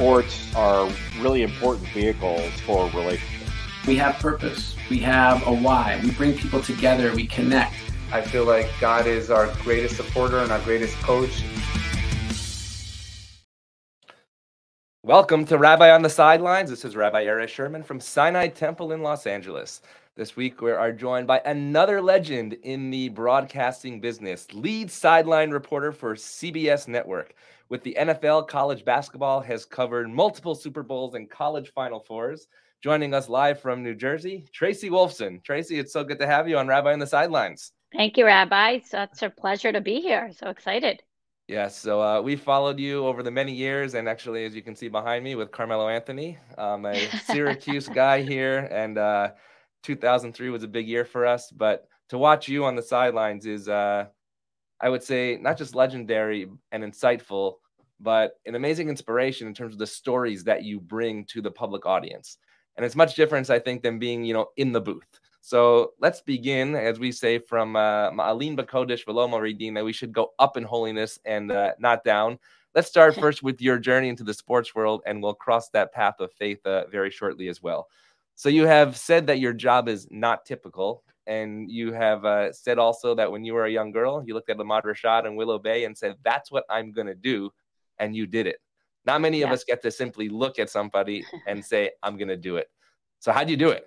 sports are really important vehicles for relationships. We have purpose. We have a why. We bring people together. We connect. I feel like God is our greatest supporter and our greatest coach. Welcome to Rabbi on the Sidelines. This is Rabbi Erez Sherman from Sinai Temple in Los Angeles. This week, we are joined by another legend in the broadcasting business, lead sideline reporter for CBS Network. With the NFL, college basketball has covered multiple Super Bowls and college Final Fours. Joining us live from New Jersey, Tracy Wolfson. Tracy, it's so good to have you on Rabbi on the Sidelines. Thank you, Rabbi. It's such a pleasure to be here. So excited. Yes, so uh, we followed you over the many years, and actually, as you can see behind me, with Carmelo Anthony, um, a Syracuse guy here, and uh, 2003 was a big year for us. But to watch you on the sidelines is, uh, I would say, not just legendary and insightful, but an amazing inspiration in terms of the stories that you bring to the public audience. And it's much different, I think, than being, you know, in the booth. So let's begin, as we say from uh, Ma'alin Bakodesh Veloma Redeem, that we should go up in holiness and uh, not down. Let's start first with your journey into the sports world, and we'll cross that path of faith uh, very shortly as well. So you have said that your job is not typical, and you have uh, said also that when you were a young girl, you looked at Ahmad Rashad and Willow Bay and said, "That's what I'm going to do," and you did it. Not many of us get to simply look at somebody and say, "I'm going to do it." So how'd you do it?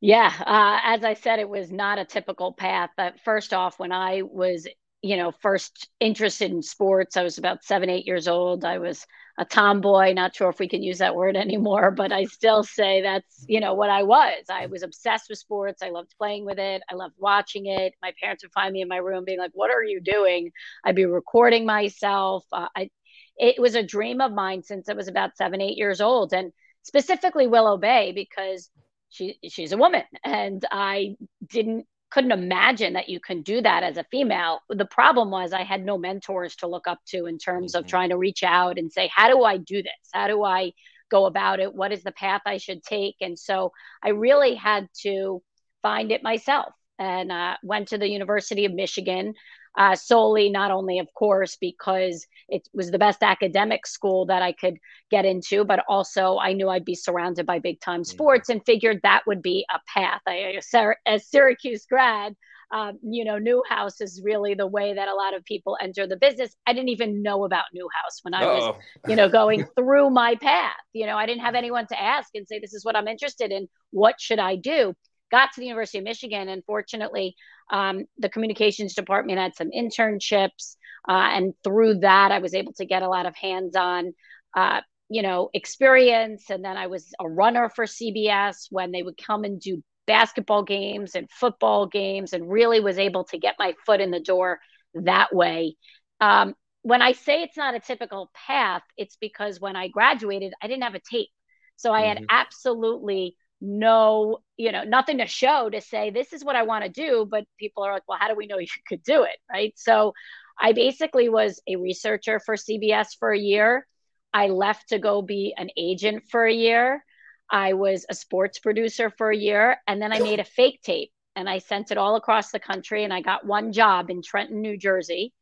Yeah, uh, as I said, it was not a typical path. But first off, when I was you know, first interested in sports. I was about seven, eight years old. I was a tomboy. Not sure if we can use that word anymore, but I still say that's, you know, what I was. I was obsessed with sports. I loved playing with it. I loved watching it. My parents would find me in my room being like, what are you doing? I'd be recording myself. Uh, I, it was a dream of mine since I was about seven, eight years old. And specifically Willow Bay because she she's a woman and I didn't couldn't imagine that you can do that as a female. The problem was I had no mentors to look up to in terms mm-hmm. of trying to reach out and say, how do I do this? How do I go about it? What is the path I should take? And so I really had to find it myself and uh, went to the University of Michigan uh, solely not only, of course, because it was the best academic school that I could get into, but also I knew I'd be surrounded by big time mm-hmm. sports and figured that would be a path. I, as Syracuse grad, um, you know, Newhouse is really the way that a lot of people enter the business. I didn't even know about Newhouse when I was, you know, going through my path. You know, I didn't have anyone to ask and say, this is what I'm interested in. What should I do? Got to the University of Michigan, and fortunately, um, the communications department had some internships, uh, and through that, I was able to get a lot of hands-on, uh, you know, experience. And then I was a runner for CBS when they would come and do basketball games and football games, and really was able to get my foot in the door that way. Um, when I say it's not a typical path, it's because when I graduated, I didn't have a tape. So I had mm-hmm. absolutely no, you know, nothing to show to say this is what I want to do. But people are like, well, how do we know you could do it? Right. So I basically was a researcher for CBS for a year. I left to go be an agent for a year. I was a sports producer for a year. And then I made a fake tape and I sent it all across the country. And I got one job in Trenton, New Jersey.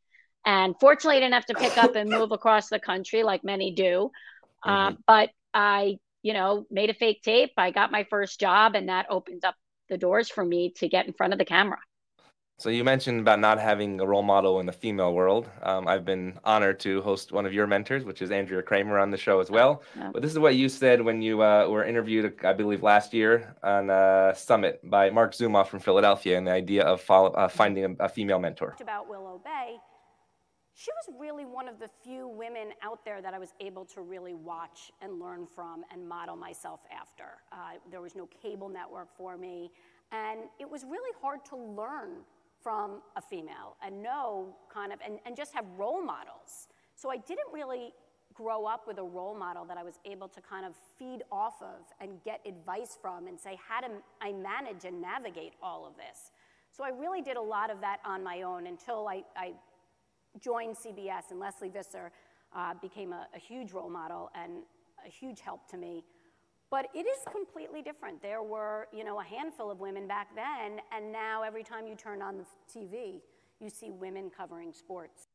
And fortunately, I didn't have to pick up and move across the country like many do. Mm-hmm. Uh, but I you know, made a fake tape. I got my first job, and that opened up the doors for me to get in front of the camera. So you mentioned about not having a role model in the female world. Um, I've been honored to host one of your mentors, which is Andrea Kremer, on the show as well. Oh. But this is what you said when you uh, were interviewed, I believe, last year on a summit by Marc Zumoff from Philadelphia, and the idea of follow, uh, finding a, a female mentor. About Willow Bay, she was really one of the few women out there that I was able to really watch and learn from and model myself after. Uh, there was no cable network for me, and it was really hard to learn from a female and know kind of, and, and just have role models. So I didn't really grow up with a role model that I was able to kind of feed off of and get advice from and say, how do I manage and navigate all of this? So I really did a lot of that on my own until I, I joined CBS, and Lesley Visser uh, became a, a, huge role model and a huge help to me. But it is completely different. There were, you know, a handful of women back then, and now every time you turn on the TV, you see women covering sports.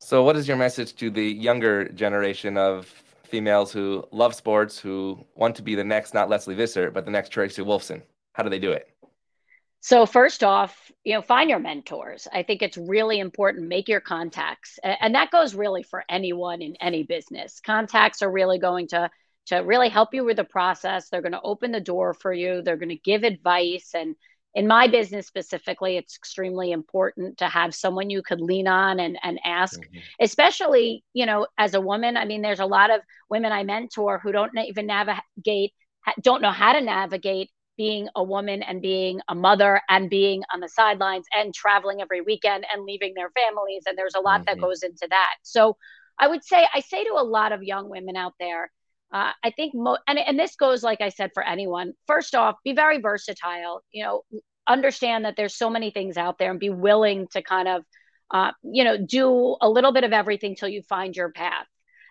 So, what is your message to the younger generation of females who love sports, who want to be the next, not Lesley Visser, but the next Tracy Wolfson? How do they do it? So first off, you know, find your mentors. I think it's really important. Make your contacts, and that goes really for anyone in any business. Contacts are really going to to really help you with the process. They're going to open the door for you. They're going to give advice, and in my business specifically, it's extremely important to have someone you could lean on and and ask, mm-hmm. especially you know as a woman. I mean, there's a lot of women I mentor who don't even navigate, don't know how to navigate being a woman and being a mother and being on the sidelines and traveling every weekend and leaving their families. And there's a lot mm-hmm. that goes into that. So I would say, I say to a lot of young women out there, uh, I think, mo- and, and this goes, like I said, for anyone. First off, be very versatile. You know, understand that there's so many things out there and be willing to kind of, uh, you know, do a little bit of everything till you find your path.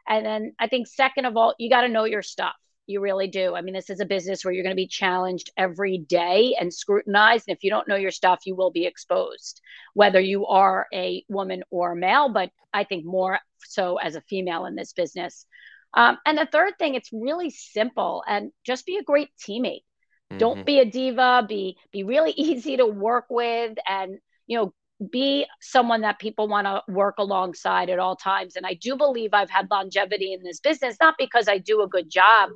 And then I think, second of all, you got to know your stuff. You really do. I mean, this is a business where you're going to be challenged every day and scrutinized. And if you don't know your stuff, you will be exposed, whether you are a woman or a male, but I think more so as a female in this business. Um, and the third thing, it's really simple and just be a great teammate. Mm-hmm. Don't be a diva, be be really easy to work with and you know be someone that people want to work alongside at all times. And I do believe I've had longevity in this business, not because I do a good job.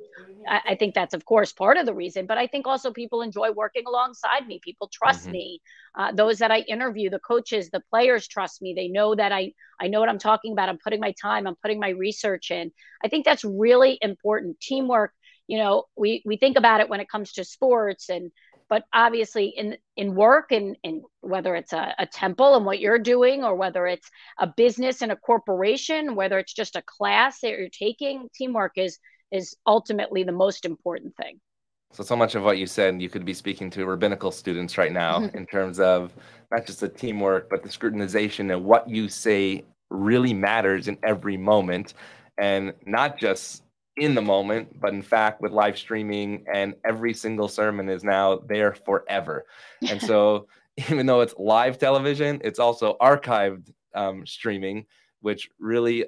I, I think that's, of course, part of the reason, but I think also people enjoy working alongside me. People trust mm-hmm. me. Uh, those that I interview, the coaches, the players trust me. They know that I, I know what I'm talking about. I'm putting my time, I'm putting my research in. I think that's really important. Teamwork, you know, we, we think about it when it comes to sports and but obviously in in work and in whether it's a, a temple and what you're doing or whether it's a business and a corporation whether it's just a class that you're taking teamwork is is ultimately the most important thing so so much of what you said you could be speaking to rabbinical students right now mm-hmm. in terms of not just the teamwork but the scrutinization and what you say really matters in every moment and not just in the moment, but in fact, with live streaming and every single sermon is now there forever. And so, even though it's live television, it's also archived um, streaming, which really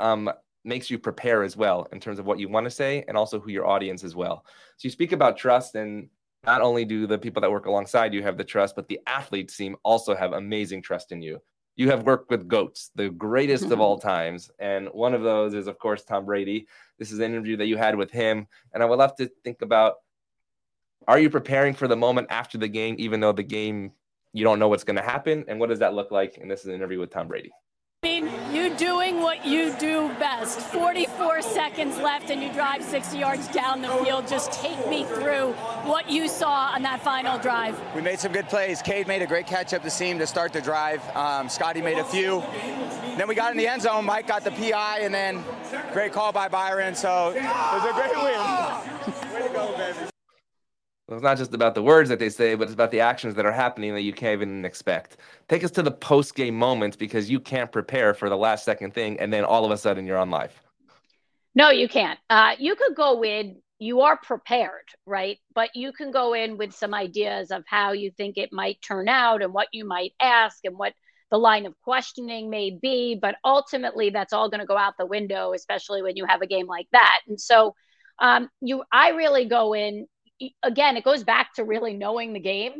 um, makes you prepare as well in terms of what you want to say and also who your audience as well. So, you speak about trust, and not only do the people that work alongside you have the trust, but the athletes seem also have amazing trust in you. You have worked with GOATs, the greatest of all times. And one of those is, of course, Tom Brady. This is an interview that you had with him. And I would love to think about are you preparing for the moment after the game, even though the game you don't know what's going to happen? And what does that look like? And this is an interview with Tom Brady. I mean, you doing what you do best. 44 seconds left, and you drive 60 yards down the field. Just take me through what you saw on that final drive. We made some good plays. Cade made a great catch up the seam to start the drive. Um, Scotty made a few. Then we got in the end zone. Mike got the PI, and then great call by Byron. So it was a great win. Way to go, baby it's not just about the words that they say, but it's about the actions that are happening that you can't even expect. Take us to the post game moments because you can't prepare for the last second thing, and then all of a sudden you're on live. No, you can't. Uh, you could go in, you are prepared, right? But you can go in with some ideas of how you think it might turn out and what you might ask and what the line of questioning may be. But ultimately, that's all going to go out the window, especially when you have a game like that. And so, um, you, I really go in again, it goes back to really knowing the game.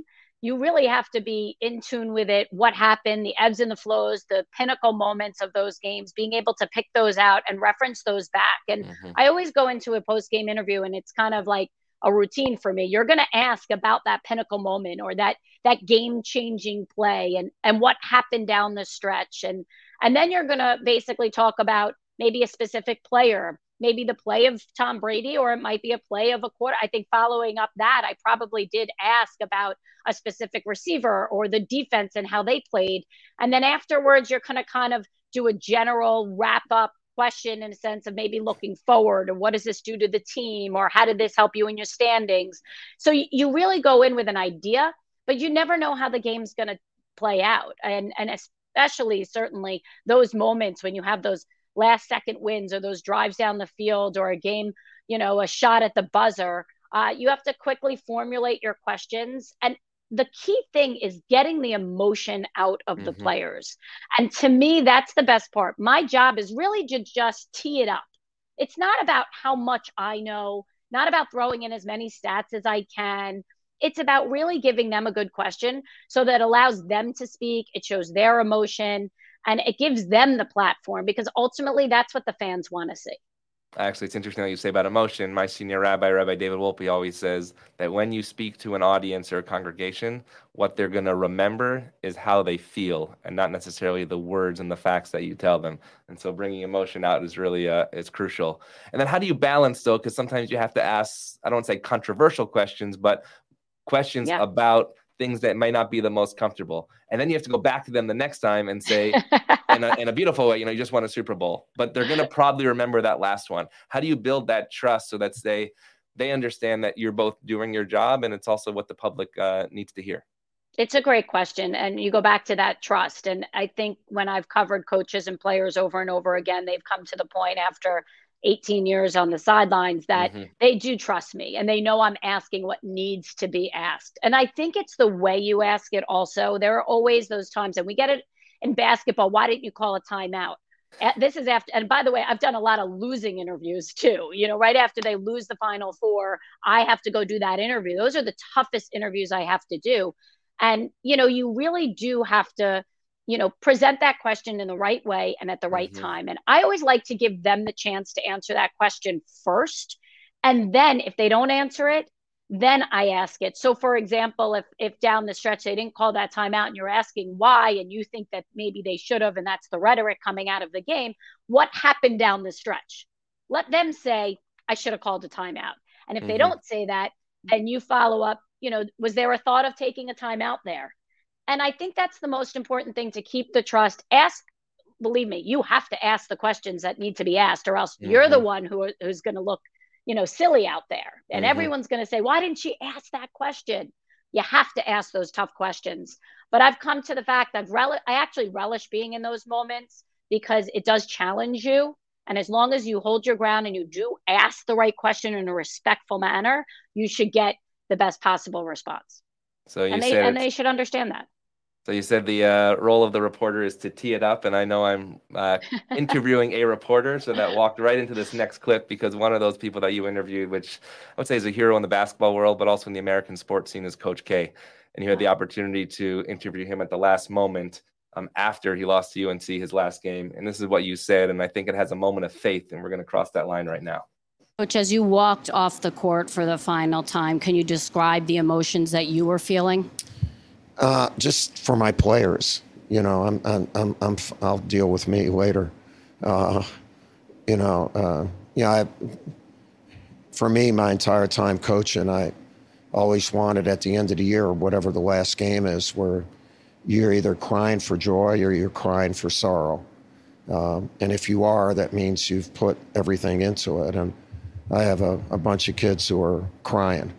You really have to be in tune with it, what happened, the ebbs and the flows, the pinnacle moments of those games, being able to pick those out and reference those back. And mm-hmm. I always go into a post game interview and it's kind of like a routine for me. You're going to ask about that pinnacle moment or that that game changing play and and what happened down the stretch and and then you're going to basically talk about maybe a specific player maybe the play of Tom Brady, or it might be a play of a quarter. I think following up that, I probably did ask about a specific receiver or the defense and how they played. And then afterwards, you're going to kind of do a general wrap up question in a sense of maybe looking forward or what does this do to the team or how did this help you in your standings. So you, you really go in with an idea, but you never know how the game's going to play out. And, and especially certainly those moments when you have those last second wins or those drives down the field or a game, you know, a shot at the buzzer. Uh, you have to quickly formulate your questions. And the key thing is getting the emotion out of mm-hmm. the players. And to me, that's the best part. My job is really to just tee it up. It's not about how much I know, not about throwing in as many stats as I can. It's about really giving them a good question so that allows them to speak. It shows their emotion and it gives them the platform because ultimately that's what the fans want to see. Actually, it's interesting that you say about emotion. My senior rabbi, Rabbi David Wolpe, always says that when you speak to an audience or a congregation, what they're going to remember is how they feel, and not necessarily the words and the facts that you tell them. And so, bringing emotion out is really uh, is crucial. And then, how do you balance though? Because sometimes you have to ask, I don't want to say controversial questions, but questions yeah. about things that might not be the most comfortable. And then you have to go back to them the next time and say, in, a, in a beautiful way, you know, you just won a Super Bowl, but they're going to probably remember that last one. How do you build that trust so that they, they understand that you're both doing your job and it's also what the public uh, needs to hear? It's a great question. And you go back to that trust. And I think when I've covered coaches and players over and over again, they've come to the point after 18 years on the sidelines that mm-hmm. they do trust me and they know I'm asking what needs to be asked. And I think it's the way you ask it also. There are always those times, and we get it in basketball. Why didn't you call a timeout? This is after, and by the way, I've done a lot of losing interviews too. You know, right after they lose the final four, I have to go do that interview. Those are the toughest interviews I have to do. And, you know, you really do have to you know present that question in the right way and at the right mm-hmm. time. And i always like to give them the chance to answer that question first. And then if they don't answer it then i ask it. So for example if if down the stretch they didn't call that timeout and you're asking why and you think that maybe they should have and that's the rhetoric coming out of the game what happened down the stretch? Let them say i should have called a timeout. And if mm-hmm. they don't say that then you follow up you know was there a thought of taking a timeout there and I think that's the most important thing to keep the trust. Ask, believe me, you have to ask the questions that need to be asked, or else mm-hmm. you're the one who, who's going to look, you know, silly out there. And mm-hmm. everyone's going to say, why didn't she ask that question? You have to ask those tough questions. But I've come to the fact that rel- I actually relish being in those moments because it does challenge you. And as long as you hold your ground and you do ask the right question in a respectful manner, you should get the best possible response. So you and they, and they should understand that. So you said the uh, role of the reporter is to tee it up, and I know I'm uh, interviewing a reporter, so that walked right into this next clip because one of those people that you interviewed, which I would say is a hero in the basketball world, but also in the American sports scene, is Coach K, and you had the opportunity to interview him at the last moment um, after he lost to UNC his last game, and this is what you said, and I think it has a moment of faith, and we're going to cross that line right now. Coach, as you walked off the court for the final time, can you describe the emotions that you were feeling? Uh, just for my players, you know, I'm, I'm, I'm, I'm I'll deal with me later. Uh, you know, uh, yeah, I, for me, my entire time coaching, I always wanted at the end of the year, or whatever the last game is, where you're either crying for joy or you're crying for sorrow. Um, and if you are, that means you've put everything into it. And I have a, a bunch of kids who are crying,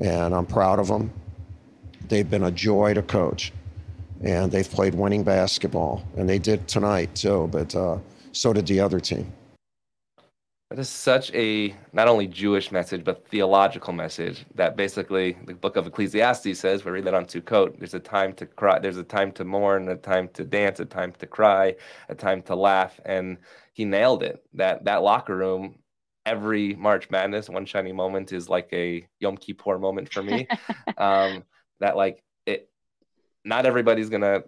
and I'm proud of them. They've been a joy to coach, and they've played winning basketball, and they did tonight too. But uh, so did the other team. That is such a not only Jewish message, but theological message that basically the book of Ecclesiastes says, we read that on Sukkot, there's a time to cry, there's a time to mourn, a time to dance, a time to cry, a time to laugh. And he nailed it. That that locker room, every March Madness, one shiny moment is like a Yom Kippur moment for me. um, that like it not everybody's gonna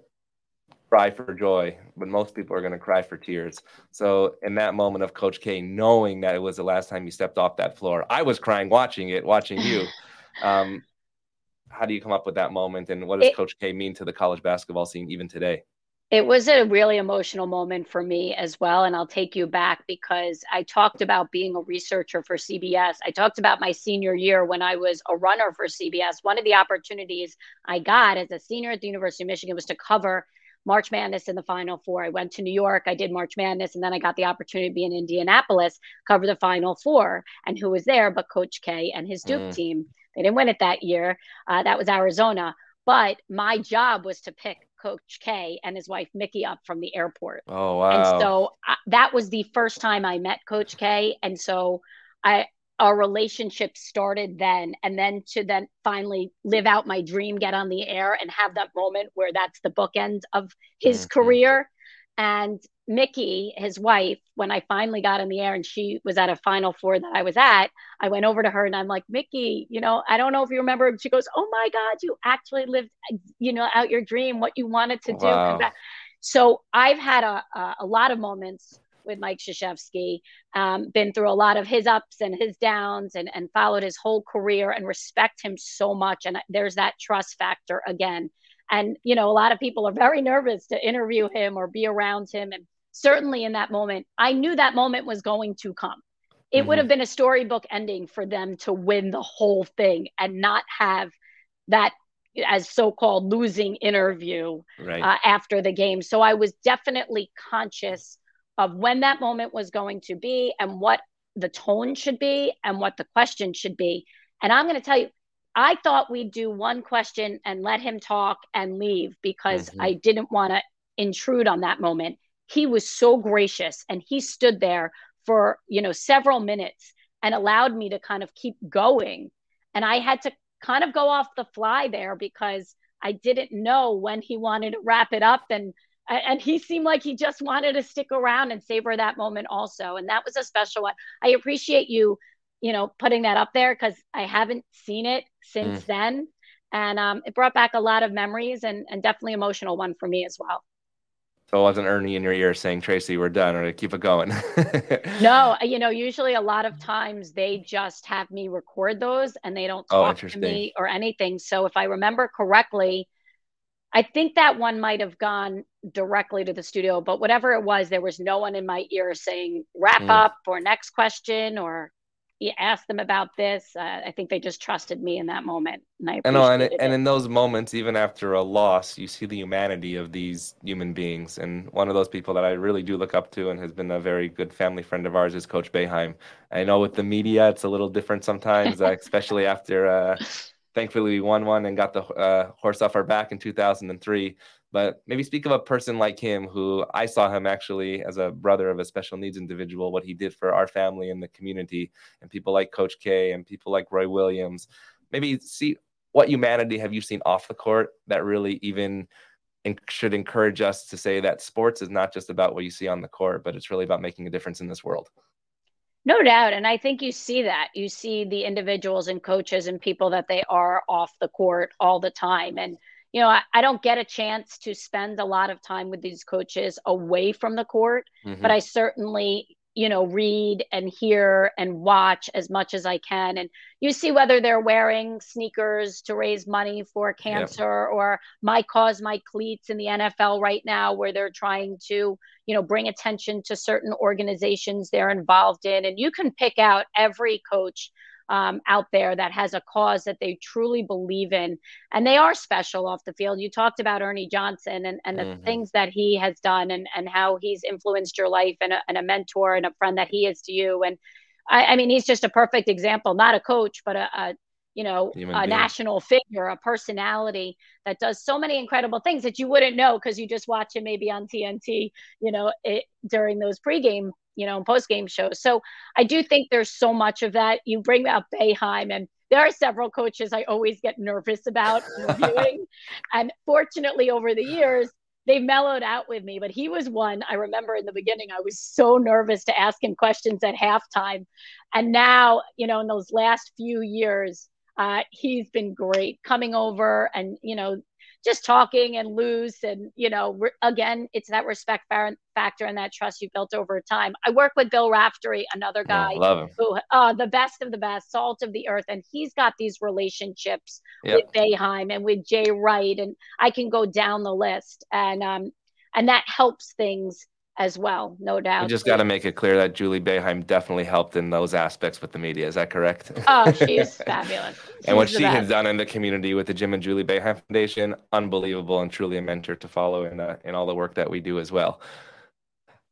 cry for joy, but most people are going to cry for tears. So in that moment of Coach K, knowing that it was the last time you stepped off that floor, I was crying watching it, watching you. Um, how do you come up with that moment, and what does it, Coach K mean to the college basketball scene even today? It was a really emotional moment for me as well. And I'll take you back because I talked about being a researcher for CBS. I talked about my senior year when I was a runner for CBS. One of the opportunities I got as a senior at the University of Michigan was to cover March Madness in the Final Four. I went to New York, I did March Madness, and then I got the opportunity to be in Indianapolis, cover the Final Four. And who was there but Coach K and his Duke mm. team? They didn't win it that year. Uh, that was Arizona. But my job was to pick Coach K and his wife Mickey up from the airport. Oh wow! And so I, that was the first time I met Coach K, and so I our relationship started then and then to then finally live out my dream get on the air and have that moment where that's the bookend of his mm-hmm. career and Mickey, his wife, when I finally got in the air and she was at a final four that I was at, I went over to her and I'm like, Mickey, you know, I don't know if you remember. She goes, Oh my God, you actually lived, you know, out your dream, what you wanted to do. Wow. So I've had a, a, lot of moments with Mike Krzyzewski, um, been through a lot of his ups and his downs and, and followed his whole career and respect him so much. And there's that trust factor again. And, you know, a lot of people are very nervous to interview him or be around him. And certainly in that moment, I knew that moment was going to come. It mm-hmm. would have been a storybook ending for them to win the whole thing and not have that as so-called losing interview right. uh, after the game. So I was definitely conscious of when that moment was going to be and what the tone should be and what the question should be. And I'm going to tell you, I thought we'd do one question and let him talk and leave because mm-hmm. I didn't want to intrude on that moment. He was so gracious and he stood there for, you know, several minutes and allowed me to kind of keep going. And I had to kind of go off the fly there because I didn't know when he wanted to wrap it up. And and he seemed like he just wanted to stick around and savor that moment also. And that was a special one. I appreciate you you know putting that up there because i haven't seen it since mm. then. And um, it brought back a lot of memories and, and definitely emotional one for me as well so it wasn't Ernie in your ear saying, Tracy, we're done, or keep it going. no, you know, usually a lot of times they just have me record those and they don't oh, talk oh, to me or anything. So if I remember correctly, I think that one might have gone directly to the studio, but whatever it was, there was no one in my ear saying wrap mm. up or next question or ask them about this. Uh, I think they just trusted me in that moment. And I, I know, and, and in those moments, even after a loss, you see the humanity of these human beings. And one of those people that I really do look up to and has been a very good family friend of ours is Coach Boeheim. I know with the media, it's a little different sometimes, uh, especially after. Uh, thankfully we won one and got the uh, horse off our back in 2003 but maybe speak of a person like him who i saw him actually as a brother of a special needs individual what he did for our family and the community and people like coach k and people like roy williams maybe see what humanity have you seen off the court that really even should encourage us to say that sports is not just about what you see on the court but it's really about making a difference in this world no doubt. And I think you see that. You see the individuals and coaches and people that they are off the court all the time. And, you know, I, I don't get a chance to spend a lot of time with these coaches away from the court, mm-hmm. but I certainly, you know, read and hear and watch as much as I can. And you see whether they're wearing sneakers to raise money for cancer yep. or my cause, my cleats in the NFL right now, where they're trying to, you know, bring attention to certain organizations they're involved in. And you can pick out every coach um, out there that has a cause that they truly believe in. And they are special off the field. You talked about Ernie Johnson and, and the mm-hmm. things that he has done and, and how he's influenced your life and a, and a mentor and a friend that he is to you. And I, I mean, he's just a perfect example, not a coach, but a, a you know, Human a being. national figure, a personality that does so many incredible things that you wouldn't know because you just watch him maybe on TNT, you know, it, during those pregame, you know, post game shows. So I do think there's so much of that. You bring up Boeheim, and there are several coaches I always get nervous about and fortunately, over the years, they've mellowed out with me, but he was one I remember in the beginning. I was so nervous to ask him questions at halftime. And now, you know, in those last few years, uh, he's been great coming over and, you know, just talking and loose. And, you know, re- again, it's that respect factor and that trust you built over time. I work with Bill Raftery, another guy yeah, who, uh, the best of the best, salt of the earth. And he's got these relationships yep. with Boeheim and with Jay Wright. And I can go down the list. And, um, and that helps things as well, no doubt. You just got to make it clear that Julie Boeheim definitely helped in those aspects with the media. Is that correct? Oh, she's fabulous. She's and what she best. has done in the community with the Jim and Julie Boeheim Foundation, unbelievable and truly a mentor to follow in uh, in all the work that we do as well.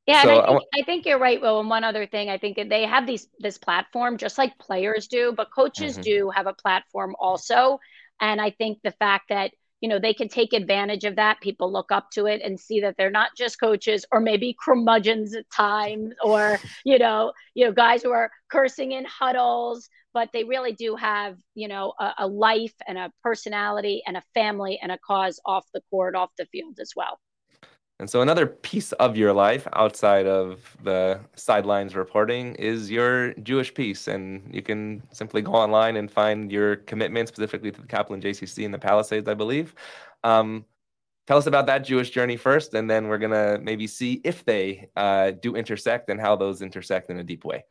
Yeah, so, and I think, I think, you're right, Will. And one other thing, I think they have these this platform just like players do, but coaches mm-hmm. do have a platform also. And I think the fact that you know they can take advantage of that. People look up to it and see that they're not just coaches or maybe curmudgeons at times or you know you know guys who are cursing in huddles but they really do have you know a, a life and a personality and a family and a cause off the court off the field as well and so another piece of your life outside of the sidelines reporting is your Jewish piece. And you can simply go online and find your commitment specifically to the Kaplen JCC in the Palisades, I believe. Um, tell us about that Jewish journey first, and then we're going to maybe see if they uh, do intersect and how those intersect in a deep way.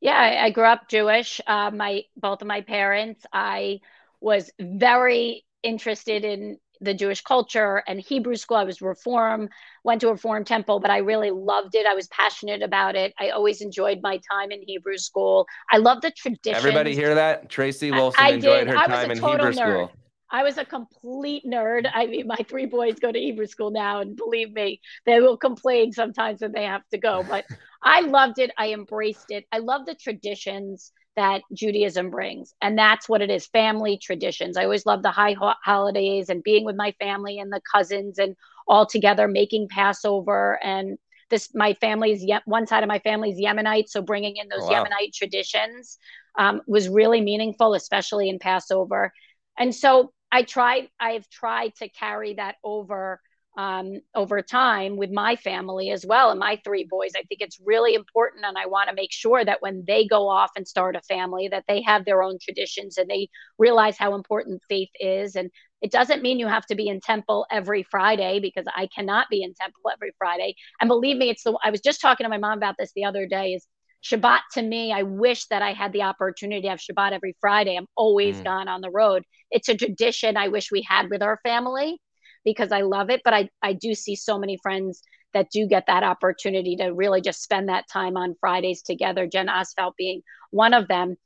Yeah, I, I grew up Jewish. Uh, my both of my parents. I was very interested in the Jewish culture and Hebrew school. I was Reform, went to a Reform temple, but I really loved it. I was passionate about it. I always enjoyed my time in Hebrew school. I love the tradition. Everybody hear that? Tracy Wolfson I, I enjoyed did. her time in Hebrew nerd. school. I was a complete nerd. I mean, my three boys go to Hebrew school now, and believe me, they will complain sometimes when they have to go. But I loved it. I embraced it. I love the traditions that Judaism brings. And that's what it is family traditions. I always love the high ho- holidays and being with my family and the cousins and all together making Passover. And this, my family's, one side of my family's Yemenite. So bringing in those oh, wow. Yemenite traditions um, was really meaningful, especially in Passover. And so I tried, I've tried to carry that over um, over time with my family as well and my three boys i think it's really important and i want to make sure that when they go off and start a family that they have their own traditions and they realize how important faith is and it doesn't mean you have to be in temple every friday because i cannot be in temple every friday and believe me it's the i was just talking to my mom about this the other day is Shabbat to me, I wish that I had the opportunity to have Shabbat every Friday. I'm always mm. gone on the road. It's a tradition I wish we had with our family because I love it. But I, I do see so many friends that do get that opportunity to really just spend that time on Fridays together, Jen Osfeld being one of them.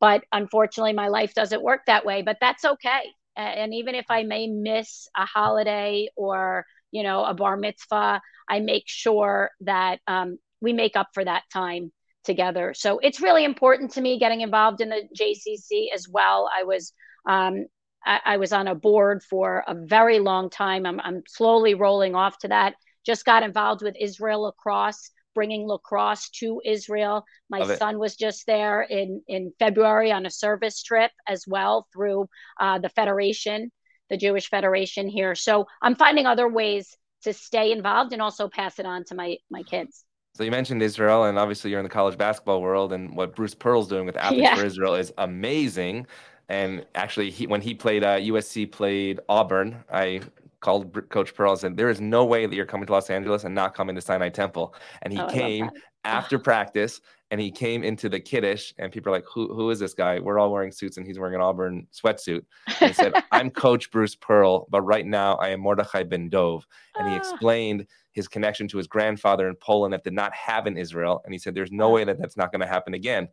But unfortunately, my life doesn't work that way, but that's okay. And even if I may miss a holiday or, you know, a bar mitzvah, I make sure that um, we make up for that time together. So it's really important to me getting involved in the JCC as well. I was um, I, I, was on a board for a very long time. I'm, I'm slowly rolling off to that. Just got involved with Israel lacrosse, bringing lacrosse to Israel. My son was just there in, in February on a service trip as well through uh, the Federation, the Jewish Federation here. So I'm finding other ways to stay involved and also pass it on to my, my kids. So you mentioned Israel, and obviously you're in the college basketball world, and what Bruce Pearl's doing with Athletes yeah. for Israel is amazing. And actually, he, when he played uh, USC played Auburn, I called Coach Pearl and said, "There is no way that you're coming to Los Angeles and not coming to Sinai Temple." And he oh, came after practice, and he came into the kiddush, and people are like, "Who who is this guy?" We're all wearing suits, and he's wearing an Auburn sweatsuit. And he said, "I'm Coach Bruce Pearl, but right now I am Mordechai Ben Dov." And he ah. explained his connection to his grandfather in Poland that did not have in Israel, and he said, "There's no way that that's not going to happen again."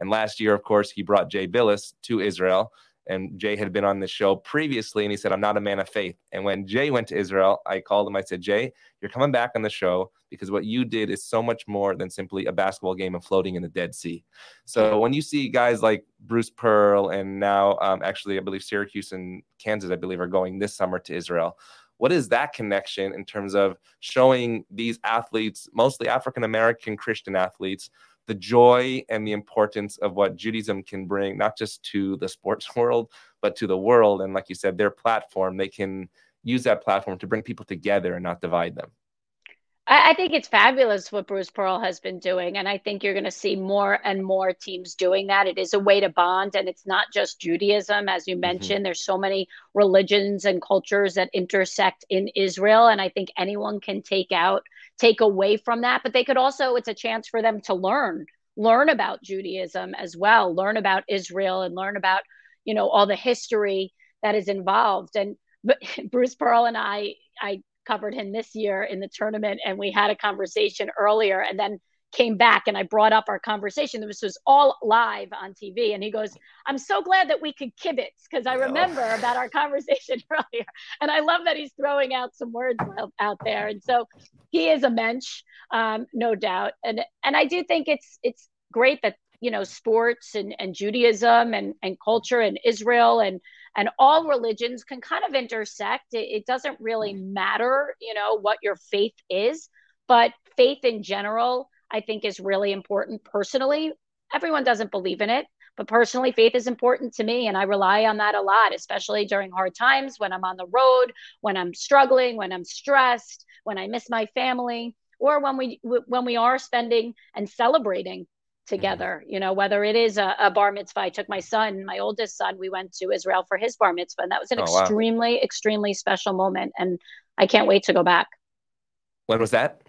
And last year, of course, he brought Jay Bilas to Israel. And Jay had been on the show previously, and he said, I'm not a man of faith. And when Jay went to Israel, I called him. I said, Jay, you're coming back on the show because what you did is so much more than simply a basketball game and floating in the Dead Sea. So when you see guys like Bruce Pearl and now um, actually, I believe Syracuse and Kansas, I believe, are going this summer to Israel what is that connection in terms of showing these athletes mostly african american christian athletes the joy and the importance of what Judaism can bring, not just to the sports world, but to the world. And like you said, their platform, they can use that platform to bring people together and not divide them. I think it's fabulous what Bruce Pearl has been doing. And I think you're going to see more and more teams doing that. It is a way to bond. And it's not just Judaism, as you mm-hmm. mentioned. Mm-hmm. There's so many religions and cultures that intersect in Israel. And I think anyone can take out take away from that but they could also it's a chance for them to learn learn about judaism as well learn about israel and learn about you know all the history that is involved and but bruce pearl and i i covered him this year in the tournament and we had a conversation earlier and then came back and I brought up our conversation. This was all live on TV. And he goes, I'm so glad that we could kibitz because I remember oh. about our conversation earlier. And I love that he's throwing out some words out there. And so he is a mensch, um, no doubt. And and I do think it's it's great that you know sports and, and Judaism and, and culture and Israel and and all religions can kind of intersect. It, it doesn't really mm. matter, you know, what your faith is, but faith in general, I think, is really important personally. Everyone doesn't believe in it, but personally, faith is important to me, and I rely on that a lot, especially during hard times when I'm on the road, when I'm struggling, when I'm stressed, when I miss my family, or when we when we are spending and celebrating together. You know, whether it is a, a, bar mitzvah. I took my son, my oldest son, we went to Israel for his bar mitzvah, and that was an oh, extremely, wow. extremely special moment, and I can't wait to go back. When was that?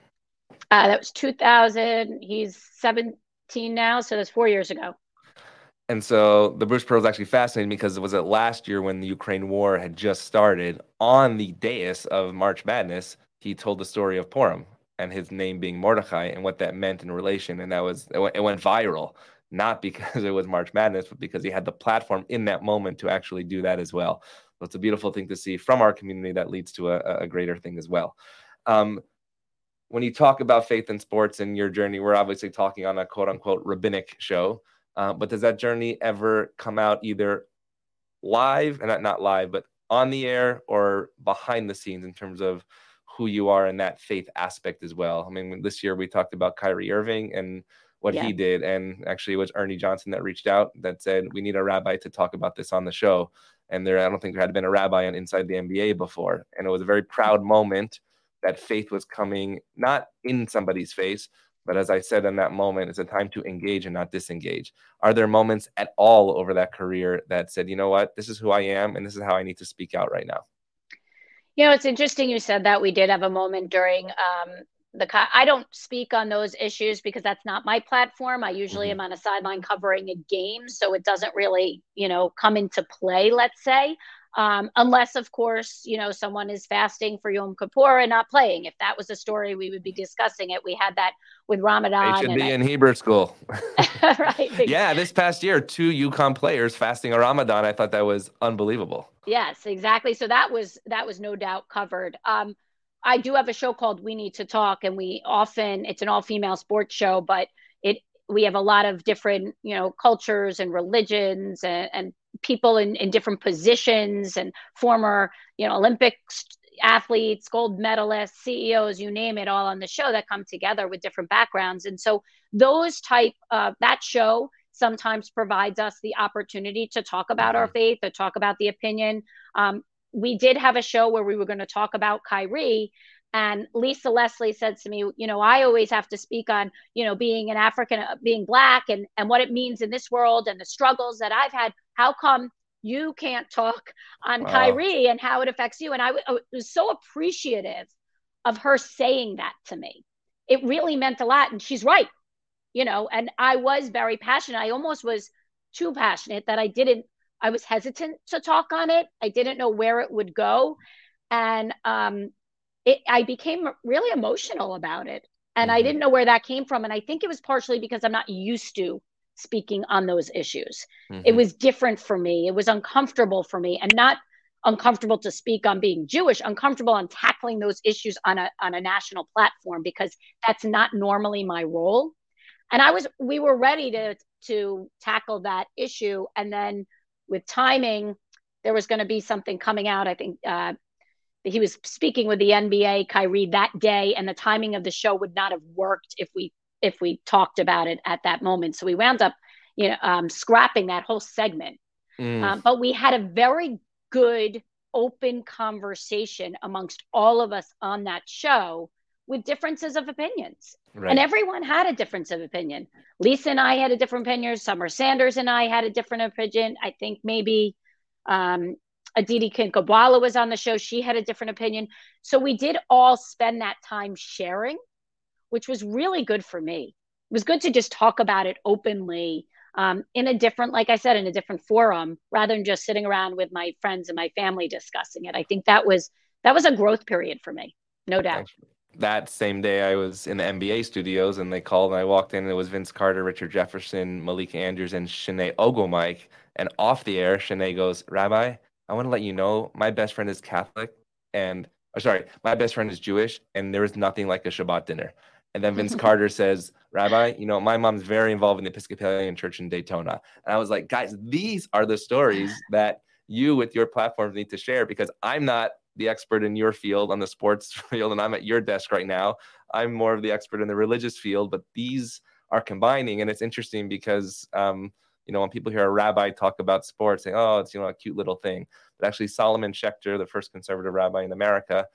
Uh, that was 2000. He's 17 now, so that's four years ago. And so the Bruce Pearl is actually fascinating because it was it last year when the Ukraine war had just started on the dais of March Madness. He told the story of Purim and his name being Mordechai and what that meant in relation. And that was, it went, it went viral, not because it was March Madness, but because he had the platform in that moment to actually do that as well. So it's a beautiful thing to see from our community that leads to a, a greater thing as well. Um, when you talk about faith in sports and your journey, we're obviously talking on a quote unquote rabbinic show. Uh, but does that journey ever come out either live and not, not live, but on the air or behind the scenes in terms of who you are in that faith aspect as well. I mean, this year we talked about Kyrie Irving and what yeah. he did, and actually it was Ernie Johnson that reached out that said we need a rabbi to talk about this on the show. And there, I don't think there had been a rabbi on Inside the NBA before, and it was a very proud moment that faith was coming not in somebody's face, but as I said in that moment, it's a time to engage and not disengage. Are there moments at all over that career that said, you know what, this is who I am, and this is how I need to speak out right now? You know, it's interesting you said that. We did have a moment during um, the. I don't speak on those issues because that's not my platform. I usually mm-hmm. am on a sideline covering a game, so it doesn't really, you know, come into play. Let's say, um, unless of course you know someone is fasting for Yom Kippur and not playing. If that was a story, we would be discussing it. We had that with Ramadan. They should be I, in Hebrew school. right. Yeah, this past year, two UConn players fasting a Ramadan. I thought that was unbelievable. Yes, exactly. So that was that was no doubt covered. Um, I do have a show called We Need to Talk, and we often it's an all female sports show, but it we have a lot of different you know cultures and religions and, and people in, in different positions and former, you know, Olympics athletes, gold medalists, CEOs, you name it, all on the show that come together with different backgrounds. And so those type uh, that show sometimes provides us the opportunity to talk about our mm-hmm. faith, to talk about the opinion. Um, we did have a show where we were going to talk about Kyrie, and Lisa Leslie said to me, you know, I always have to speak on, you know, being an African, uh, being black and, and what it means in this world and the struggles that I've had. How come you can't talk on wow. Kyrie and how it affects you? And I, w- I was so appreciative of her saying that to me. It really meant a lot. And she's right, you know, and I was very passionate. I almost was too passionate that I didn't, I was hesitant to talk on it. I didn't know where it would go. And, um, it, I became really emotional about it. And mm-hmm. I didn't know where that came from. And I think it was partially because I'm not used to speaking on those issues. Mm-hmm. It was different for me. It was uncomfortable for me and not uncomfortable to speak on being Jewish, uncomfortable on tackling those issues on a on a national platform because that's not normally my role. And I was we were ready to to tackle that issue and then with timing there was going to be something coming out I think uh, he was speaking with the NBA, Kyrie, that day, and the timing of the show would not have worked if we if we talked about it at that moment. So we wound up, you know, um, scrapping that whole segment. Mm. Um, but we had a very good, open conversation amongst all of us on that show with differences of opinions. Right. And everyone had a difference of opinion. Lisa and I had a different opinion. Summer Sanders and I had a different opinion. I think maybe um, Aditi Kinkhabwala was on the show. She had a different opinion. So we did all spend that time sharing, which was really good for me. It was good to just talk about it openly um, in a different, like I said, in a different forum rather than just sitting around with my friends and my family discussing it. I think that was that was a growth period for me, no doubt. That same day, I was in the NBA studios, and they called, and I walked in, and it was Vince Carter, Richard Jefferson, Malika Andrews, and Chiney Ogwumike. And off the air, Chiney goes, "Rabbi, I want to let you know my best friend is Catholic and oh, sorry, my best friend is Jewish and there is nothing like a Shabbat dinner. And then Vince Carter says, Rabbi, you know, my mom's very involved in the Episcopalian church in Daytona. And I was like, guys, these are the stories that you with your platforms need to share because I'm not the expert in your field on the sports field and I'm at your desk right now. I'm more of the expert in the religious field, but these are combining. And it's interesting because, um, you know, when people hear a rabbi talk about sports, say, oh, it's, you know, a cute little thing. But actually, Solomon Schechter, the first conservative rabbi in America,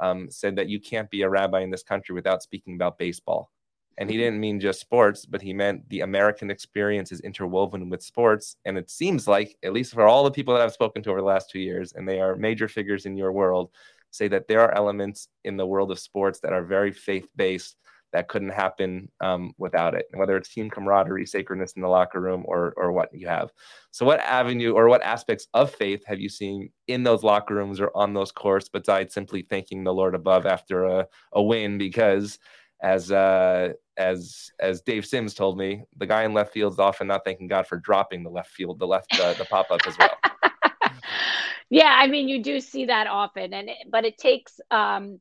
um, said that you can't be a rabbi in this country without speaking about baseball. And he didn't mean just sports, but he meant the American experience is interwoven with sports. And it seems like, at least for all the people that I've spoken to over the last two years, and they are major figures in your world, say that there are elements in the world of sports that are very faith based that couldn't happen um, without it, whether it's team camaraderie, sacredness in the locker room, or or what you have. So, what avenue or what aspects of faith have you seen in those locker rooms or on those courts besides simply thanking the Lord above after a, a win? Because as uh, as as Dave Sims told me, the guy in left field is often not thanking God for dropping the left field, the left uh, the pop up as well. yeah, I mean, you do see that often, and it, but it takes. Um,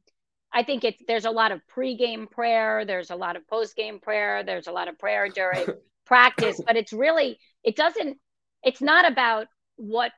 I think it's there's a lot of pregame prayer, there's a lot of postgame prayer, there's a lot of prayer during practice, but it's really it doesn't. It's not about what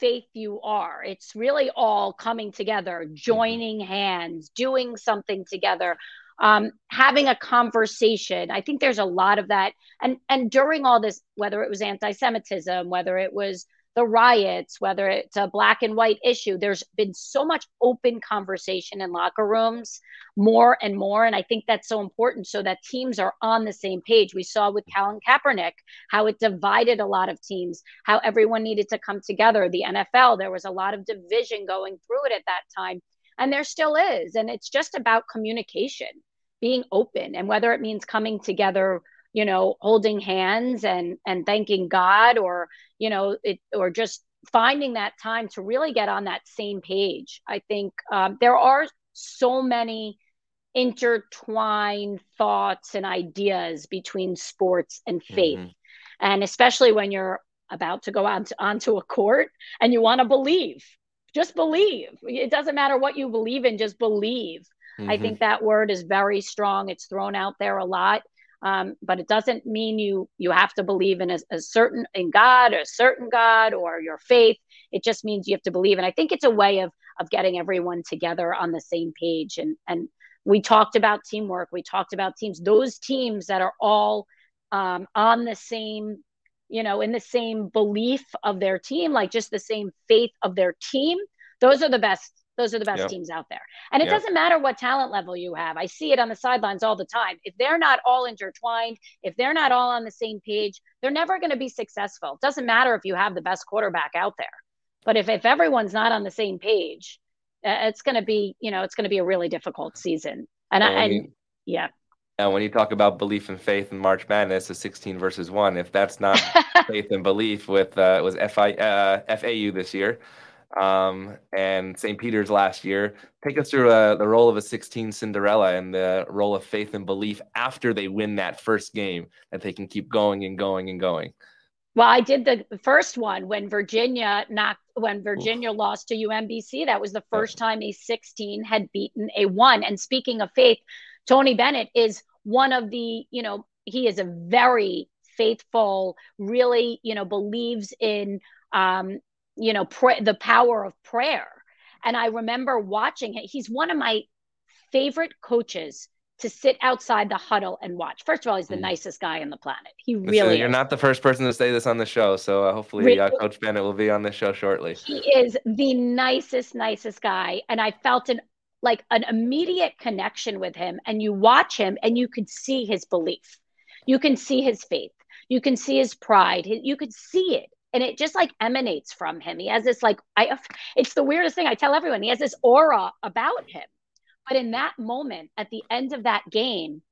faith you are. It's really all coming together, mm-hmm. joining hands, doing something together um, having a conversation. I think there's a lot of that. And and during all this, whether it was anti-Semitism, whether it was the riots, whether it's a black and white issue, there's been so much open conversation in locker rooms, more and more. And I think that's so important so that teams are on the same page. We saw with Colin Kaepernick how it divided a lot of teams, how everyone needed to come together. The NFL, there was a lot of division going through it at that time and there still is. And it's just about communication being open and whether it means coming together you know holding hands and and thanking god or you know it or just finding that time to really get on that same page. I think um, there are so many intertwined thoughts and ideas between sports and faith. Mm-hmm. and especially when you're about to go on to, onto a court and you want to believe just believe. It doesn't matter what you believe in, just believe. Mm-hmm. I think that word is very strong. It's thrown out there a lot. Um, but it doesn't mean you you have to believe in a, a certain in God or a certain God or your faith. It just means you have to believe. And I think it's a way of of getting everyone together on the same page. And and we talked about teamwork. We talked about teams. Those teams that are all um, on the same you know, in the same belief of their team, like just the same faith of their team, those are the best. Those are the best yep. teams out there. And it yep. doesn't matter what talent level you have. I see it on the sidelines all the time. If they're not all intertwined, if they're not all on the same page, they're never going to be successful. It doesn't matter if you have the best quarterback out there. But if, if everyone's not on the same page, uh, it's going to be, you know, it's going to be a really difficult season. And well, I, and, yeah. And when you talk about belief and faith in March Madness, a 16 versus one, if that's not faith and belief with uh, was FI, uh, FAU this year, um, and St. Peter's last year, take us through uh, the role of a 16 Cinderella and the role of faith and belief after they win that first game that they can keep going and going and going. Well, I did the first one when Virginia knocked when Virginia Oof. lost to UMBC. That was the first time a 16 had beaten a one. And speaking of faith, Tony Bennett is one of the, you know, he is a very faithful, really, you know, believes in, um, you know, pray, the power of prayer. And I remember watching him. He's one of my favorite coaches to sit outside the huddle and watch. First of all, he's the mm. nicest guy on the planet. He really You're is. not the first person to say this on the show. So uh, hopefully really? uh, Coach Bennett will be on the show shortly. He is the nicest, nicest guy. And I felt an like an immediate connection with him and you watch him and you could see his belief you can see his faith you can see his pride you could see it and it just like emanates from him he has this like i it's the weirdest thing i tell everyone he has this aura about him but in that moment at the end of that game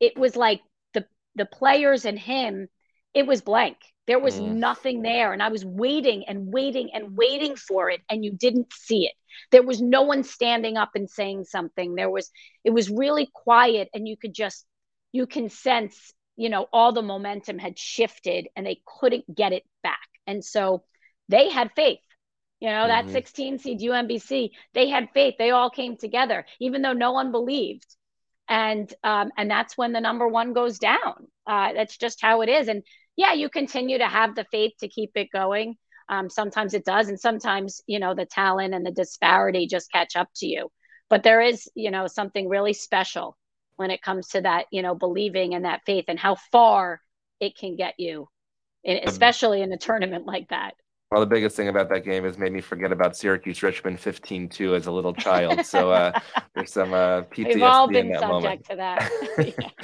it was like the the players and him it was blank there was mm. nothing there. And I was waiting and waiting and waiting for it. And you didn't see it. There was no one standing up and saying something. There was, it was really quiet. And you could just, you can sense, you know, all the momentum had shifted and they couldn't get it back. And so they had faith. You know, mm-hmm. that 16 seed UMBC, they had faith. They all came together, even though no one believed and um, and that's when the number one goes down. Uh, that's just how it is. And yeah, you continue to have the faith to keep it going. Um, sometimes it does, and sometimes you know the talent and the disparity just catch up to you. But there is you know something really special when it comes to that you know believing and that faith and how far it can get you, especially in a tournament like that. Well, the biggest thing about that game is made me forget about Syracuse Richmond 15-2 as a little child. So uh, there's some uh, PTSD We've all been in that subject moment. to that.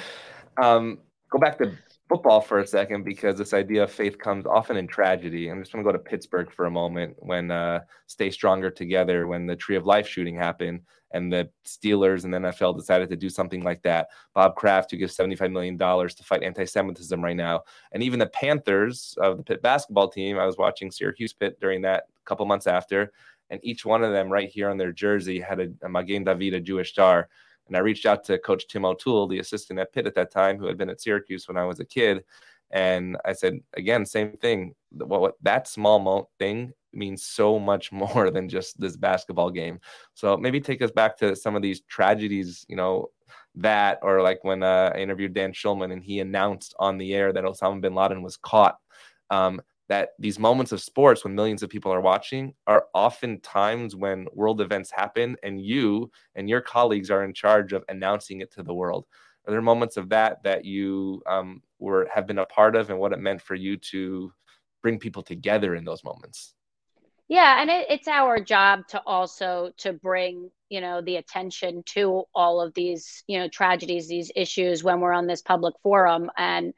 um, go back to football for a second because this idea of faith comes often in tragedy. I'm just going to go to Pittsburgh for a moment when uh, Stay Stronger Together, when the Tree of Life shooting happened and the Steelers and the NFL decided to do something like that. Bob Kraft, who gives $75 million to fight anti Semitism right now. And even the Panthers of the Pitt basketball team, I was watching Syracuse Pitt during that couple months after. And each one of them, right here on their jersey, had a, a Magen David, a Jewish star. And I reached out to Coach Tim O'Toole, the assistant at Pitt at that time, who had been at Syracuse when I was a kid. And I said, again, same thing. What, what that small mo- thing means so much more than just this basketball game. So maybe take us back to some of these tragedies, you know, that or like when uh, I interviewed Dan Shulman and he announced on the air that Osama bin Laden was caught. Um, that these moments of sports when millions of people are watching are often times when world events happen and you and your colleagues are in charge of announcing it to the world are there moments of that that you um, were have been a part of and what it meant for you to bring people together in those moments. Yeah and it, it's our job to also to bring you know the attention to all of these you know tragedies these issues when we're on this public forum and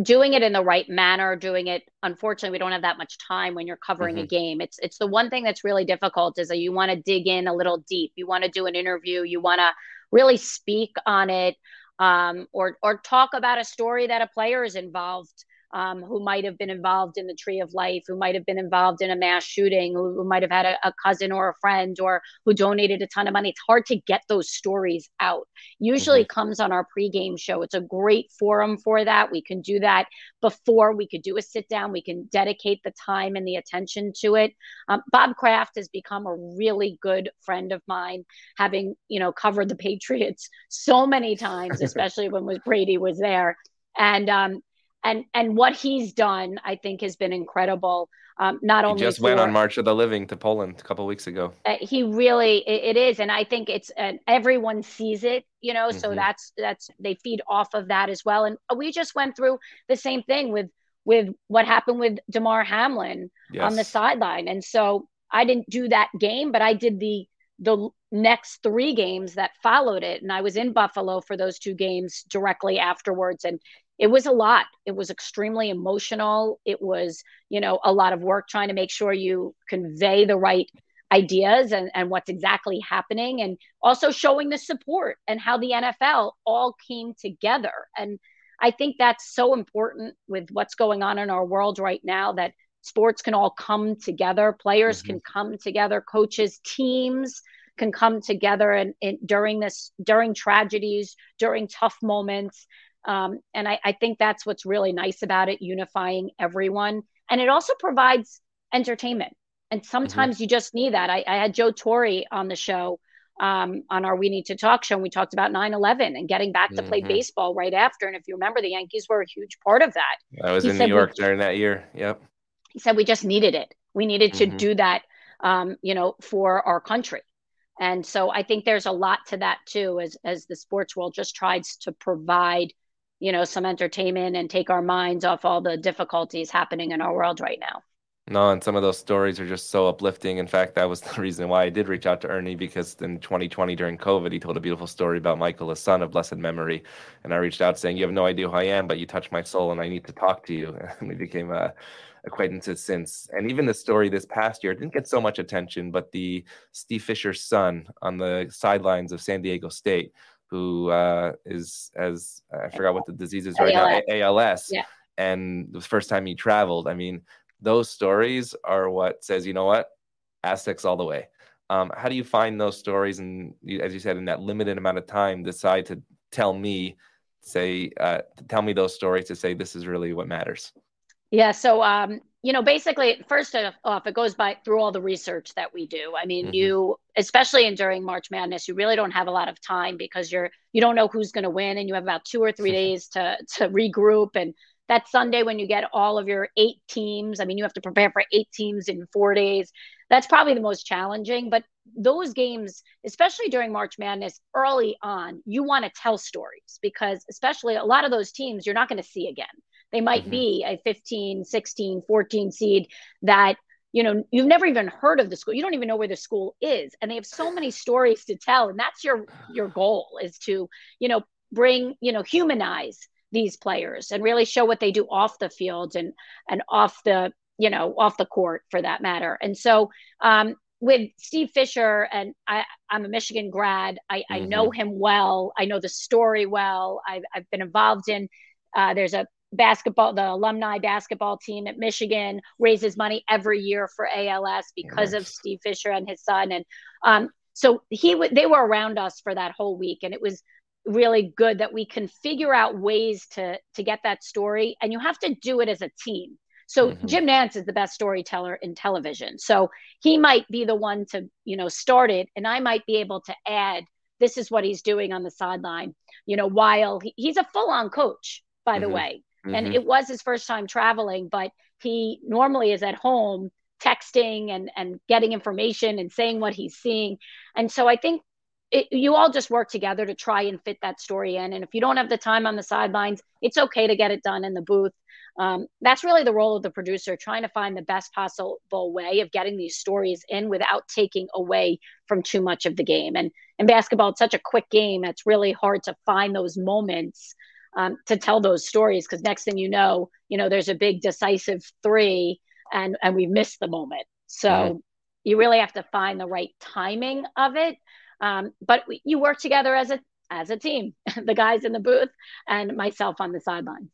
doing it in the right manner doing it unfortunately we don't have that much time when you're covering mm-hmm. a game. It's it's the one thing that's really difficult is that you want to dig in a little deep. You want to do an interview. You want to really speak on it um, or or talk about a story that a player is involved um, who might have been involved in the tree of life, who might have been involved in a mass shooting, who, who might have had a, a, cousin or a friend, or who donated a ton of money. It's hard to get those stories out. Usually mm-hmm. comes on our pregame show. It's a great forum for that. We can do that before we could do a sit down. We can dedicate the time and the attention to it. Um, Bob Kraft has become a really good friend of mine, having you know covered the Patriots so many times, especially when was Brady was there. And um, and and what he's done, I think, has been incredible. Um, not he only just for, went on March of the Living to Poland a couple weeks ago. Uh, he really it, it is, and I think it's uh, everyone sees it, you know. Mm-hmm. So that's that's they feed off of that as well. And we just went through the same thing with with what happened with Damar Hamlin yes. on the sideline, and so I didn't do that game, but I did the the next three games that followed it and i was in buffalo for those two games directly afterwards and it was a lot. It was extremely emotional. It was you know a lot of work trying to make sure you convey the right ideas and, and what's exactly happening and also showing the support and how the nfl all came together. And i think that's so important with what's going on in our world right now that sports can all come together players mm-hmm. can come together coaches teams can come together and, and during this during tragedies during tough moments um, and I, I think that's what's really nice about it, unifying everyone. And it also provides entertainment. And sometimes mm-hmm. you just need that. I, I, had Joe Torre on the show um, on our We Need to Talk show, and we talked about 9 11 and getting back to mm-hmm. play baseball right after. And if you remember, the Yankees were a huge part of that. I was he in New York we, during that year. Yep. He said we just needed it. We needed to mm-hmm. do that, um, you know, for our country. And so I think there's a lot to that too, as as the sports world just tries to provide you know some entertainment and take our minds off all the difficulties happening in our world right now. No and some of those stories are just so uplifting. In fact that was the reason why i did reach out to ernie because in 2020 during covid he told a beautiful story about michael his son of blessed memory. And i reached out saying you have no idea who i am but you touched my soul and i need to talk to you. And we became uh, acquaintances since. And even the story this past year didn't get so much attention but the steve fisher's son on the sidelines of san diego state who uh, is as I forgot what the disease is right ALS. now, ALS. Yeah. And the first time he traveled, I mean, those stories are what says, you know what, Aztecs all the way. Um, how do you find those stories, and as you said, in that limited amount of time, decide to tell me, say, uh, tell me those stories to say this is really what matters? Yeah. So, um, you know, basically, first off, it goes by through all the research that we do. I mean, mm-hmm. you, especially in during March Madness, you really don't have a lot of time because you're you don't know who's going to win, and you have about two or three days to to regroup and that Sunday when you get all of your eight teams. I mean, you have to prepare for eight teams in four days. That's probably the most challenging. But those games, especially during March Madness early on, you want to tell stories because, especially a lot of those teams, you're not going to see again. They might mm-hmm. be a 15, 16, 14 seed that you know you've never even heard of the school. You don't even know where the school is. And they have so many stories to tell. And that's your your goal is to you know bring you know humanize these players and really show what they do off the field and and off the you know off the court for that matter. And so um, with steve fisher and I, i'm a michigan grad. I, mm-hmm. I know him well. I know the story well. I've, I've been involved in uh, there's a basketball the alumni basketball team at michigan raises money every year for als because nice. of steve fisher and his son and um, so he w- they were around us for that whole week and it was really good that we can figure out ways to to get that story and you have to do it as a team so mm-hmm. jim Nantz is the best storyteller in television so he might be the one to you know start it and i might be able to add this is what he's doing on the sideline you know while he, he's a full-on coach by mm-hmm. the way mm-hmm. and it was his first time traveling but he normally is at home texting and and getting information and saying what he's seeing and so i think it, you all just work together to try and fit that story in. And if you don't have the time on the sidelines, it's okay to get it done in the booth. Um, that's really the role of the producer, trying to find the best possible way of getting these stories in without taking away from too much of the game. And in basketball, it's such a quick game; it's really hard to find those moments um, to tell those stories. Because next thing you know, you know, there's a big decisive three, and and we've missed the moment. So. Mm-hmm. You really have to find the right timing of it um, but we, you work together as a as a team, the guys in the booth and myself on the sideline.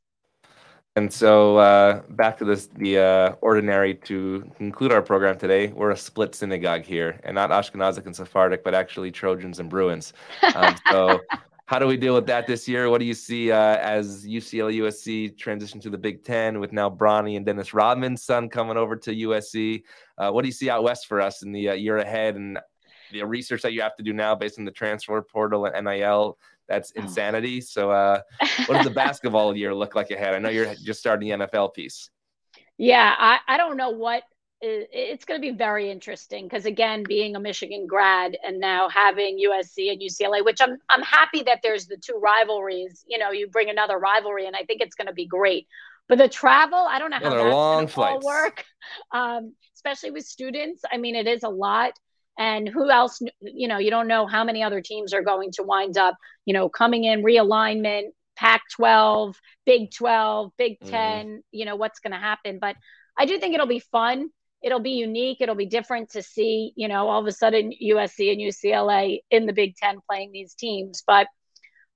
And so uh, back to this, the uh, ordinary to conclude our program today. We're a split synagogue here, and not Ashkenazic and Sephardic, but actually Trojans and Bruins. Um, so how do we deal with that this year? What do you see uh, as UCLA USC transition to the Big Ten with now Bronny and Dennis Rodman's son coming over to USC? Uh, what do you see out west for us in the uh, year ahead? And the research that you have to do now based on the transfer portal and NIL, that's oh. insanity. So, uh, what does the basketball year look like ahead? I know you're just starting the NFL piece. Yeah, I, I don't know what it's going to be very interesting because again, being a Michigan grad and now having USC and UCLA, which I'm I'm happy that there's the two rivalries. You know, you bring another rivalry, and I think it's going to be great. But the travel, I don't know how that's long to work, um, especially with students. I mean, it is a lot and who else you know you don't know how many other teams are going to wind up you know coming in realignment pac 12 big 12 big mm-hmm. 10 mm-hmm. you know what's going to happen but i do think it'll be fun it'll be unique it'll be different to see you know all of a sudden usc and ucla in the big 10 playing these teams but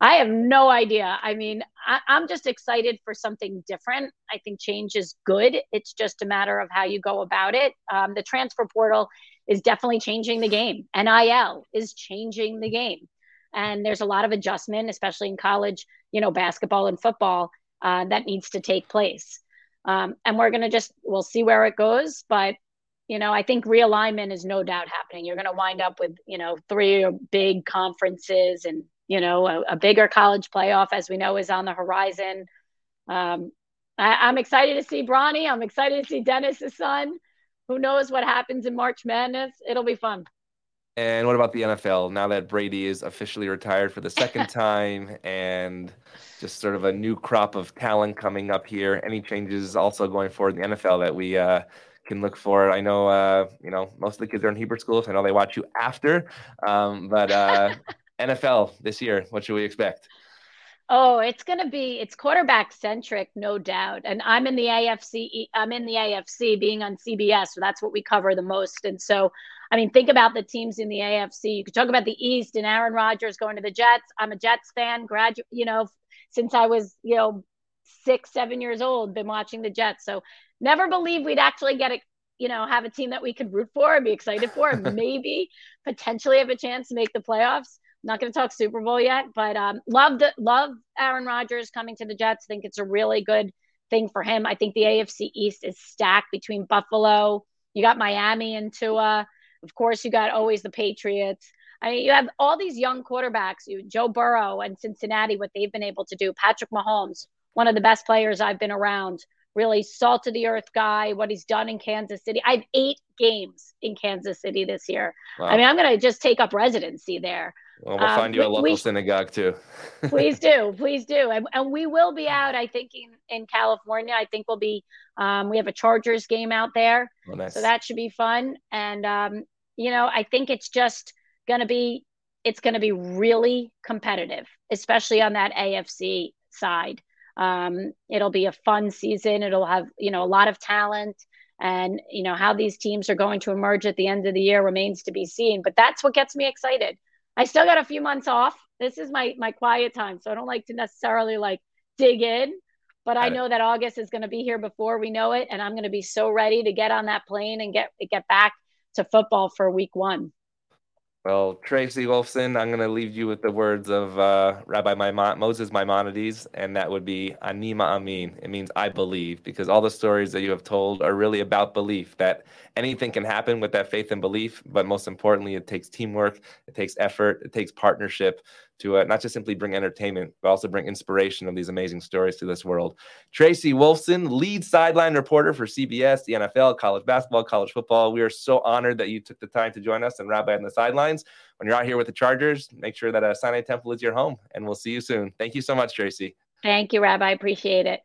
i have no idea i mean I, i'm just excited for something different i think change is good it's just a matter of how you go about it um, the transfer portal is definitely changing the game. NIL is changing the game. And there's a lot of adjustment, especially in college, you know, basketball and football, uh, that needs to take place. Um, and we're going to just, we'll see where it goes. But, you know, I think realignment is no doubt happening. You're going to wind up with, you know, three big conferences and, you know, a, a bigger college playoff, as we know, is on the horizon. Um, I, am excited to see Bronny. I'm excited to see Dennis's son who knows what happens in March Madness? It'll be fun. And what about the NFL? Now that Brady is officially retired for the second time and just sort of a new crop of talent coming up here, any changes also going forward in the NFL that we uh, can look for? I know, uh, you know, most of the kids are in Hebrew schools. I know they watch you after, um, but uh, NFL this year, what should we expect? Oh, it's going to be it's quarterback centric, no doubt. And I'm in the AFC. I'm in the AFC, being on CBS, so that's what we cover the most. And so, I mean, think about the teams in the AFC. You could talk about the East and Aaron Rodgers going to the Jets. I'm a Jets fan, graduate. You know, since I was you know six, seven years old, been watching the Jets. So never believe we'd actually get a you know have a team that we could root for and be excited for, and maybe potentially have a chance to make the playoffs not going to talk Super Bowl yet, but um, love love Aaron Rodgers coming to the Jets. think it's a really good thing for him. I think the AFC East is stacked between Buffalo. You got Miami and Tua. Of course, you got always the Patriots. I mean, you have all these young quarterbacks, you Joe Burrow and Cincinnati, what they've been able to do. Patrick Mahomes, one of the best players I've been around. Really salt of the earth guy, what he's done in Kansas City. I have eight games in Kansas City this year. Wow. I mean, I'm going to just take up residency there. Well, we'll um, find you a local we, synagogue too. please do, please do, and, and we will be out. I think in, in California. I think we'll be. Um, we have a Chargers game out there, oh, nice. so that should be fun. And um, you know, I think it's just going to be. It's going to be really competitive, especially on that AFC side. Um, it'll be a fun season. It'll have you know a lot of talent and you know how these teams are going to emerge at the end of the year remains to be seen but that's what gets me excited I still got a few months off. This is my my quiet time, so I don't like to necessarily like dig in. But I know that August is going to be here before we know it, and I'm going to be so ready to get on that plane and get get back to football for week one. Well, Tracy Wolfson, I'm going to leave you with the words of uh, Rabbi Maimon- Moses Maimonides, and that would be Ani Ma'amin. It means I believe, because all the stories that you have told are really about belief that anything can happen with that faith and belief. But most importantly, it takes teamwork, it takes effort, it takes partnership to uh, not just simply bring entertainment, but also bring inspiration of these amazing stories to this world. Tracy Wolfson, lead sideline reporter for CBS, the NFL, college basketball, college football. We are so honored that you took the time to join us and Rabbi on the sidelines. When you're out here with the Chargers, make sure that uh, Sinai Temple is your home, and we'll see you soon. Thank you so much, Tracy. Thank you, Rabbi. I appreciate it.